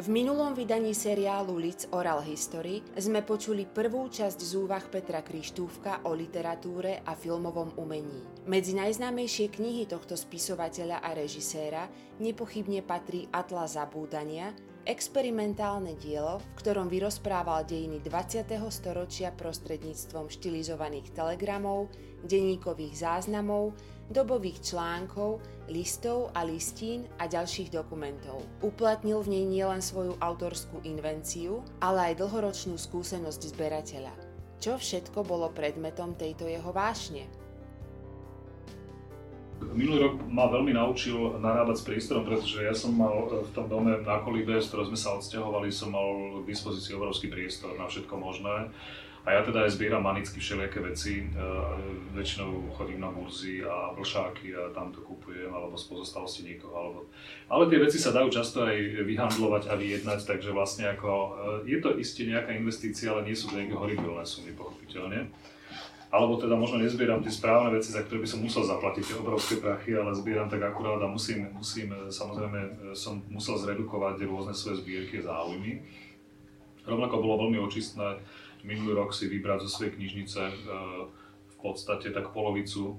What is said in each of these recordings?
V minulom vydaní seriálu Lids Oral History sme počuli prvú časť z úvah Petra Krištúvka o literatúre a filmovom umení. Medzi najznámejšie knihy tohto spisovateľa a režiséra nepochybne patrí Atlas zabúdania, experimentálne dielo, v ktorom vyrozprával dejiny 20. storočia prostredníctvom štilizovaných telegramov, denníkových záznamov, dobových článkov, listov a listín a ďalších dokumentov. Uplatnil v nej nielen svoju autorskú invenciu, ale aj dlhoročnú skúsenosť zberateľa. Čo všetko bolo predmetom tejto jeho vášne? Minulý rok ma veľmi naučil narábať s priestorom, pretože ja som mal v tom dome na Kolíbe, z ktorého sme sa odsťahovali, som mal k dispozícii obrovský priestor na všetko možné. A ja teda aj zbieram manicky všelijaké veci, e, väčšinou chodím na burzy a vlšáky a tam to kupujem, alebo z pozostalosti niekoho, alebo... Ale tie veci sa dajú často aj vyhandlovať a vyjednať, takže vlastne ako, e, je to isté nejaká investícia, ale nie sú to nejaké horibilné sumy, pochopiteľne. Alebo teda možno nezbieram tie správne veci, za ktoré by som musel zaplatiť tie obrovské prachy, ale zbieram tak akurát a musím, musím e, samozrejme, som musel zredukovať rôzne svoje zbierky a záujmy. Rovnako bolo veľmi očistné minulý rok si vybrať zo svojej knižnice e, v podstate tak polovicu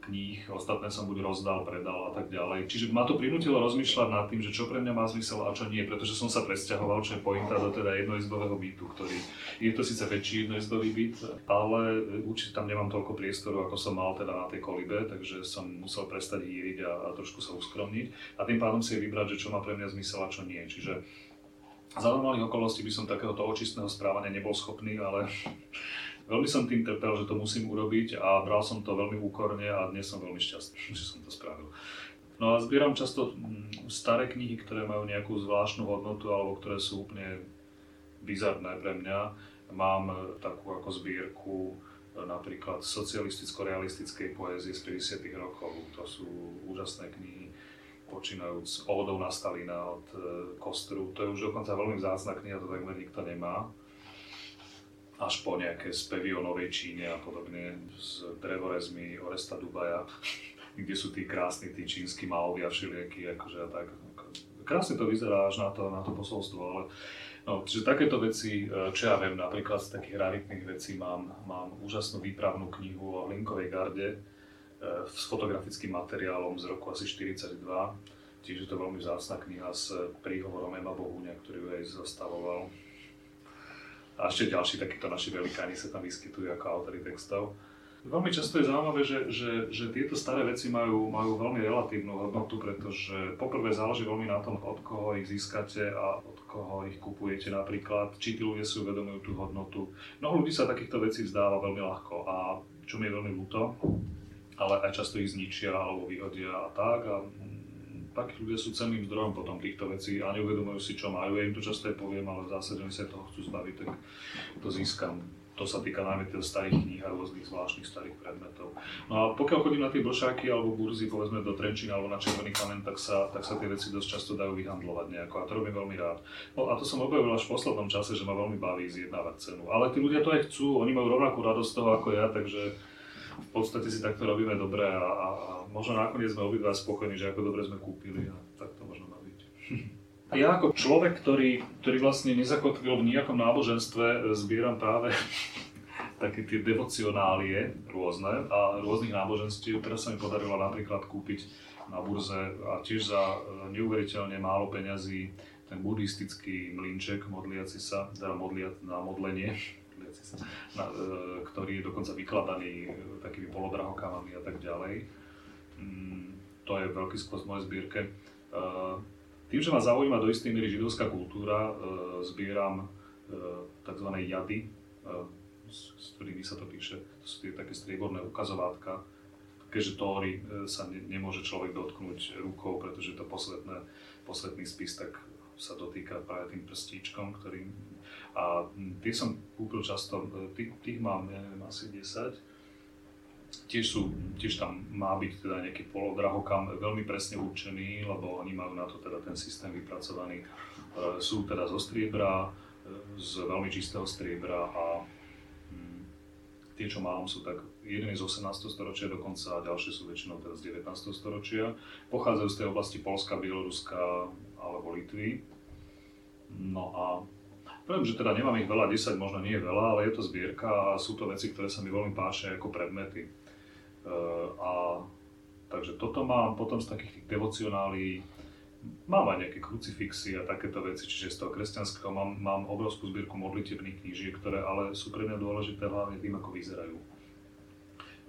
kníh, ostatné som buď rozdal, predal a tak ďalej. Čiže ma to prinútilo rozmýšľať nad tým, že čo pre mňa má zmysel a čo nie, pretože som sa presťahoval, čo je pointa do teda jednoizbového bytu, ktorý je to síce väčší jednoizbový byt, ale určite tam nemám toľko priestoru, ako som mal teda na tej kolibe, takže som musel prestať hýriť a, a trošku sa uskromniť a tým pádom si vybrať, že čo má pre mňa zmysel a čo nie. Čiže za normálnych okolností by som takéhoto očistného správania nebol schopný, ale veľmi som tým trpel, že to musím urobiť a bral som to veľmi úkorne a dnes som veľmi šťastný, že som to spravil. No a zbieram často mm, staré knihy, ktoré majú nejakú zvláštnu hodnotu alebo ktoré sú úplne bizarné pre mňa. Mám e, takú ako zbierku e, napríklad socialisticko-realistickej poézie z 50. rokov. To sú úžasné knihy počínajúc ódou na Stalina od e, Kostru. To je už dokonca veľmi vzácna kniha, to takmer nikto nemá. Až po nejaké spevy o Novej Číne a podobne s drevorezmi Oresta Dubaja, kde sú tí krásni, tí čínsky malovia všelijakí, akože a tak. Krásne to vyzerá až na to, na to posolstvo, ale No, čiže takéto veci, e, čo ja viem, napríklad z takých raritných vecí mám, mám úžasnú výpravnú knihu o Linkovej garde, s fotografickým materiálom z roku asi 42. Tiež je to veľmi vzácna kniha s príhovorom Ema Bohuňa, ktorý ju aj zostavoval. A ešte ďalší takíto naši velikáni sa tam vyskytujú ako autory textov. Veľmi často je zaujímavé, že, že, že tieto staré veci majú, majú veľmi relatívnu hodnotu, pretože poprvé záleží veľmi na tom, od koho ich získate a od koho ich kupujete napríklad, či tí ľudia si uvedomujú tú hodnotu. Mnoho ľudí sa takýchto vecí vzdáva veľmi ľahko a čo mi je veľmi ľúto, ale aj často ich zničia alebo vyhodia a tak. A mm, takí ľudia sú cenným zdrojom potom týchto vecí a neuvedomujú si, čo majú. Ja im to často aj poviem, ale v zásade oni sa toho chcú zbaviť, tak to získam. To sa týka najmä tých starých kníh a rôznych zvláštnych starých predmetov. No a pokiaľ chodím na tie blšáky alebo burzy, povedzme do Trenčína alebo na Červený kamen, tak sa, tak sa tie veci dosť často dajú vyhandlovať nejako a to robím veľmi rád. No a to som objavil až v poslednom čase, že ma veľmi baví zjednávať cenu. Ale tí ľudia to aj chcú, oni majú rovnakú radosť z toho ako ja, takže v podstate si takto robíme dobre a, a, možno nakoniec sme obidva spokojní, že ako dobre sme kúpili a tak to možno má byť. Ja ako človek, ktorý, ktorý vlastne nezakotvil v nejakom náboženstve, zbieram práve také tie devocionálie rôzne a rôznych náboženstiev. Teraz sa mi podarilo napríklad kúpiť na burze a tiež za e, neuveriteľne málo peňazí ten buddhistický mlinček modliaci sa, teda modliat na modlenie, na, e, ktorý je dokonca vykladaný e, takými polodrahokamami a tak ďalej. Mm, to je veľký sklos v mojej zbierke. E, tým, že ma zaujíma do istej miery židovská kultúra, zbieram tzv. jady, s ktorými sa to píše. To sú tie také strieborné ukazovátka, keďže Tóry sa ne, nemôže človek dotknúť rukou, pretože to posvetné, posvetný spis, tak sa dotýka práve tým prstíčkom, ktorým a tie som kúpil často, tých, tých mám, neviem, asi 10. Tiež, sú, tiež tam má byť teda nejaký polodrahokam veľmi presne určený, lebo oni majú na to teda ten systém vypracovaný. E, sú teda zo striebra, e, z veľmi čistého striebra a hm, tie, čo mám, sú tak jeden je z 18. storočia dokonca a ďalšie sú väčšinou teda z 19. storočia. Pochádzajú z tej oblasti Polska, Bieloruska alebo Litvy No a poviem, že teda nemám ich veľa, 10 možno nie je veľa, ale je to zbierka a sú to veci, ktoré sa mi veľmi páčia ako predmety. Uh, a takže toto mám, potom z takých tých devocionálí, mám aj nejaké krucifixy a takéto veci, čiže z toho kresťanského mám, mám obrovskú zbierku modlitebných knížiek, ktoré ale sú pre mňa dôležité hlavne tým, ako vyzerajú.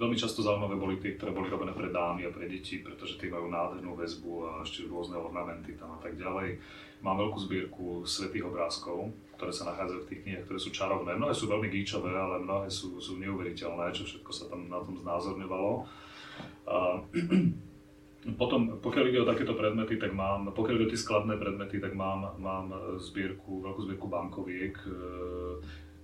Veľmi často zaujímavé boli tie, ktoré boli robené pre dámy a pre deti, pretože tie majú nádhernú väzbu a ešte rôzne ornamenty tam a tak ďalej. Mám veľkú zbierku svetých obrázkov, ktoré sa nachádzajú v tých knihách, ktoré sú čarovné. Mnohé sú veľmi gíčové, ale mnohé sú, sú neuveriteľné, čo všetko sa tam na tom znázorňovalo. A, Potom, pokiaľ ide o takéto predmety, tak mám, pokiaľ ide o tie skladné predmety, tak mám, mám zbierku, veľkú zbierku bankoviek, e,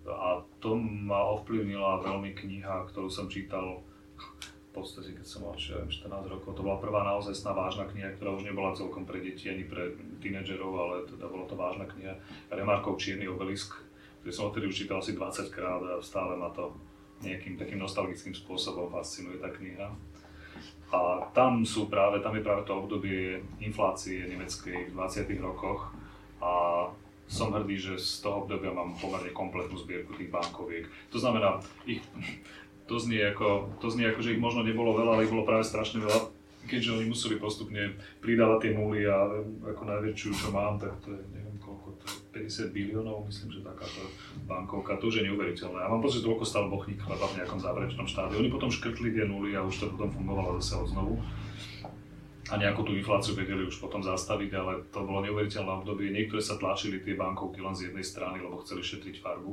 a to ma ovplyvnila veľmi kniha, ktorú som čítal v podstate, keď som mal 14 rokov. To bola prvá naozaj vážna kniha, ktorá už nebola celkom pre deti ani pre tínedžerov, ale teda bola to vážna kniha. Remarkov Čierny obelisk, ktorý som odtedy už čítal asi 20 krát a stále ma to nejakým takým nostalgickým spôsobom fascinuje tá kniha. A tam sú práve, tam je práve to obdobie inflácie nemeckej v 20. rokoch a som hrdý, že z toho obdobia mám pomerne kompletnú zbierku tých bankoviek. To znamená, ich, to znie ako, to znie ako, že ich možno nebolo veľa, ale ich bolo práve strašne veľa, keďže oni museli postupne pridávať tie nuly a ako najväčšiu, čo mám, tak to je, neviem koľko, to je 50 biliónov, myslím, že takáto bankovka, to už je neuveriteľné. A mám pocit, toľko stal bochník chleba v nejakom záverečnom štádiu. Oni potom škrtli tie nuly a už to potom fungovalo zase od znovu a nejakú tú infláciu vedeli už potom zastaviť, ale to bolo neuveriteľné obdobie. Niektoré sa tlačili tie bankovky len z jednej strany, lebo chceli šetriť farbu,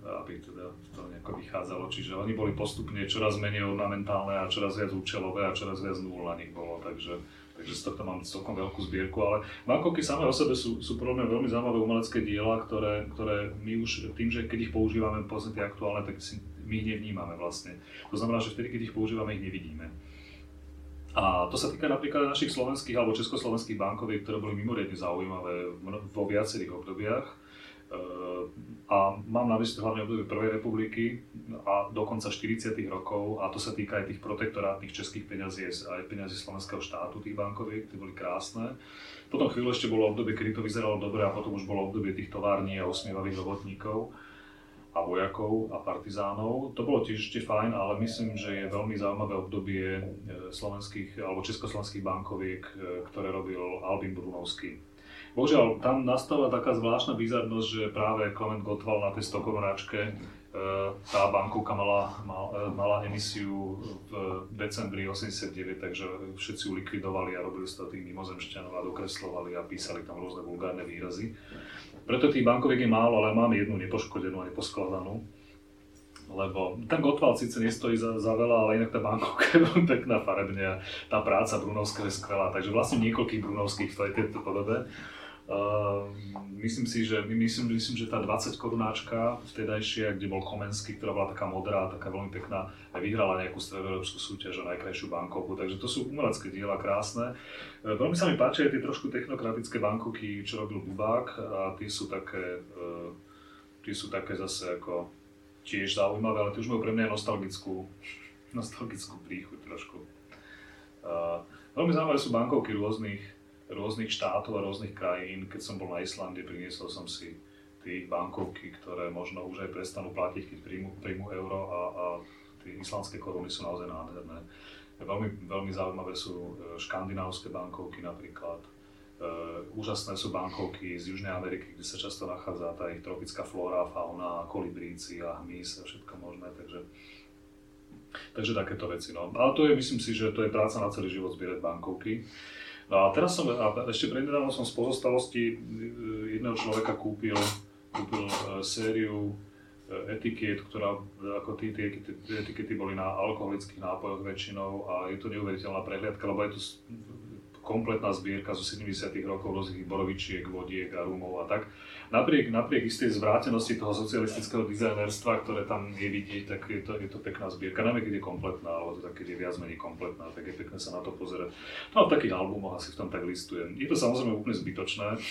aby teda to nejako vychádzalo. Čiže oni boli postupne čoraz menej ornamentálne a čoraz viac účelové a čoraz viac nul na nich bolo. Takže, takže z tohto mám celkom veľkú zbierku. Ale bankovky samé o sebe sú, sú podľa mňa veľmi zaujímavé umelecké diela, ktoré, ktoré my už tým, že keď ich používame podstate aktuálne, tak si my ich nevnímame vlastne. To znamená, že vtedy, keď ich používame, ich nevidíme. A to sa týka napríklad našich slovenských alebo československých bankoviek, ktoré boli mimoriadne zaujímavé vo viacerých obdobiach. A mám na mysli hlavne obdobie Prvej republiky a dokonca 40. rokov a to sa týka aj tých protektorátnych českých peňazí aj peňazí slovenského štátu, tých bankoviek, tie boli krásne. Potom chvíľu ešte bolo obdobie, kedy to vyzeralo dobre a potom už bolo obdobie tých tovární a usmievavých robotníkov a vojakov a partizánov. To bolo tiež ešte fajn, ale myslím, že je veľmi zaujímavé obdobie e, slovenských alebo československých bankoviek, e, ktoré robil Albin Brunovský. Bohužiaľ, tam nastala taká zvláštna bizarnosť, že práve Klement Gottwald na tej 100 korunáčke e, tá bankovka mala, mala emisiu v decembri 89, takže všetci ju likvidovali a robili sa tých mimozemšťanov a dokreslovali a písali tam rôzne vulgárne výrazy. Preto tých bankoviek je málo, ale mám jednu nepoškodenú a neposkladanú. Lebo ten Gottwald síce nestojí za, za veľa, ale inak tá bankovka je veľmi pekná farebne a tá práca Brunovská je skvelá. Takže vlastne niekoľkých Brunovských v tejto podobe. Uh, myslím si, že, myslím, myslím, že tá 20 korunáčka vtedajšia, kde bol Komenský, ktorá bola taká modrá, taká veľmi pekná, aj vyhrala nejakú stredoeurópsku súťaž o najkrajšiu bankovku, takže to sú umelecké diela krásne. Uh, veľmi sa mi páčia aj tie trošku technokratické bankovky, čo robil Bubák a tie sú také, uh, tie sú také zase ako tiež zaujímavé, ale tie už majú pre mňa nostalgickú, nostalgickú príchuť trošku. Veľmi zaujímavé sú bankovky rôznych rôznych štátov a rôznych krajín. Keď som bol na Islande, priniesol som si tie bankovky, ktoré možno už aj prestanú platiť, keď príjmu, príjmu euro a, a tie islandské koruny sú naozaj nádherné. Veľmi, veľmi zaujímavé sú e, škandinávské bankovky napríklad. Uh, úžasné sú bankovky z Južnej Ameriky, kde sa často nachádza tá ich tropická flóra, fauna, kolibríci a hmyz a všetko možné, takže, takže takéto veci. No. Ale to je, myslím si, že to je práca na celý život zbierať bankovky. No a teraz som, a ešte prednedávno som z pozostalosti e, jedného človeka kúpil, kúpil e, sériu e, etikiet, ktorá, ako tí, tie, tie etikety boli na alkoholických nápojoch väčšinou a je to neuveriteľná prehliadka, lebo je to kompletná zbierka zo 70 rokov rôznych borovičiek, vodiek a rumov a tak. Napriek, napriek istej zvrátenosti toho socialistického dizajnerstva, ktoré tam je vidieť, tak je to, je to pekná zbierka. Najmä keď je kompletná, alebo to tak, keď je viac menej kompletná, tak je pekné sa na to pozerať. No a takých albumoch asi v tom tak listujem. Je to samozrejme úplne zbytočné,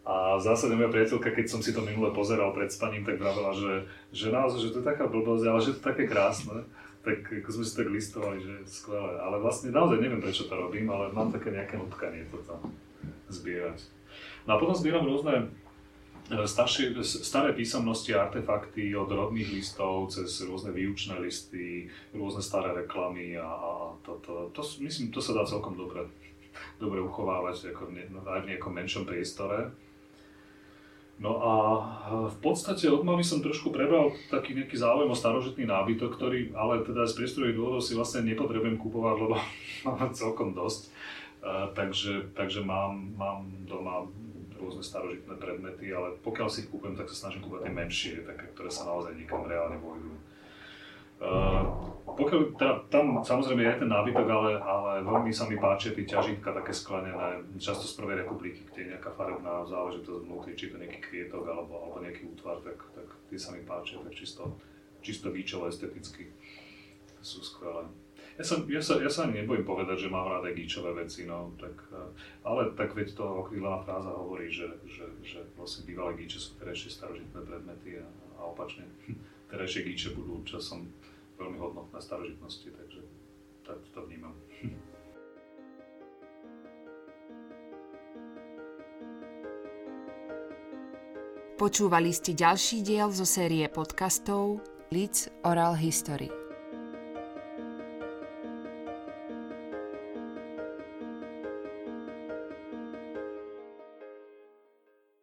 a v zásade moja priateľka, keď som si to minule pozeral pred spaním, tak vravela, že, že naozaj, že to je taká blbosť, ale že to je také krásne tak ako sme si tak listovali, že je skvelé. Ale vlastne naozaj neviem, prečo to robím, ale mám také nejaké nutkanie to tam zbierať. No a potom zbieram rôzne e, staršie, staré písomnosti artefakty od rodných listov cez rôzne výučné listy, rôzne staré reklamy a, a to, to, to, myslím, to sa dá celkom dobre, dobre uchovávať ako ne, aj v nejakom menšom priestore. No a v podstate od mami som trošku prebral taký nejaký záujem o starožitný nábytok, ktorý ale teda z priestorových dôvodov si vlastne nepotrebujem kupovať, lebo mám celkom dosť. Uh, takže, takže mám, mám doma rôzne starožitné predmety, ale pokiaľ si ich kúpem, tak sa snažím kúpať tie menšie, také, ktoré sa naozaj nikam reálne vojdujú. Uh, pokiaľ, teda, tam samozrejme je ten nábytok, ale, ale veľmi sa mi páčia tie ťažitka také sklenené, často z prvej republiky, kde je nejaká farebná záležitosť vnútri, či to nejaký kvietok alebo, alebo nejaký útvar, tak, tak tie sa mi páčia, tak čisto, čisto gíčovo esteticky sú skvelé. Ja sa, ja, sa, ja sa nebojím povedať, že mám rád aj gíčové veci, no, tak, ale tak veď to okrílená fráza hovorí, že, že, že vlastne bývalé gíče sú terajšie starožitné predmety a, a opačne terajšie gíče budú časom veľmi hodnotné starožitnosti, takže tak to vnímam. Počúvali ste ďalší diel zo série podcastov Leeds Oral History.